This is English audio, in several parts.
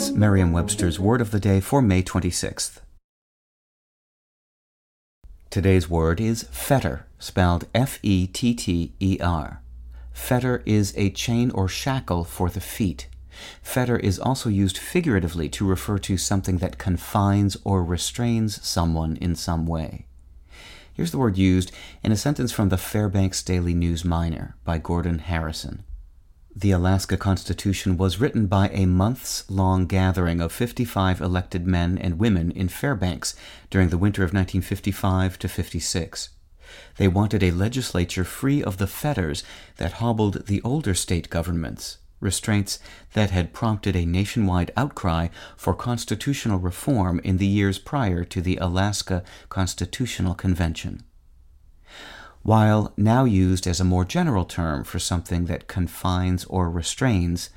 It's Merriam Webster's Word of the Day for May 26th. Today's word is fetter, spelled F E T T E R. Fetter is a chain or shackle for the feet. Fetter is also used figuratively to refer to something that confines or restrains someone in some way. Here's the word used in a sentence from the Fairbanks Daily News Miner by Gordon Harrison. The Alaska Constitution was written by a months long gathering of 55 elected men and women in Fairbanks during the winter of 1955 to 56. They wanted a legislature free of the fetters that hobbled the older state governments, restraints that had prompted a nationwide outcry for constitutional reform in the years prior to the Alaska Constitutional Convention. While now used as a more general term for something that confines or restrains,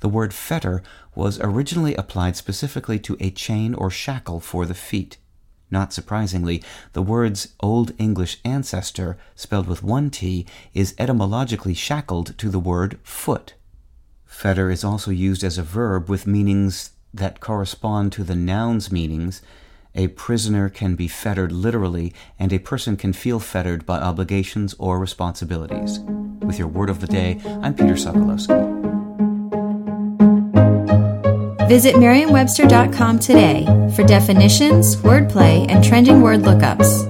the word fetter was originally applied specifically to a chain or shackle for the feet. Not surprisingly, the word's Old English ancestor, spelled with one T, is etymologically shackled to the word foot. Fetter is also used as a verb with meanings that correspond to the noun's meanings a prisoner can be fettered literally, and a person can feel fettered by obligations or responsibilities. With your word of the day, I'm Peter Sokolowski. Visit Merriam-Webster.com today for definitions, wordplay, and trending word lookups.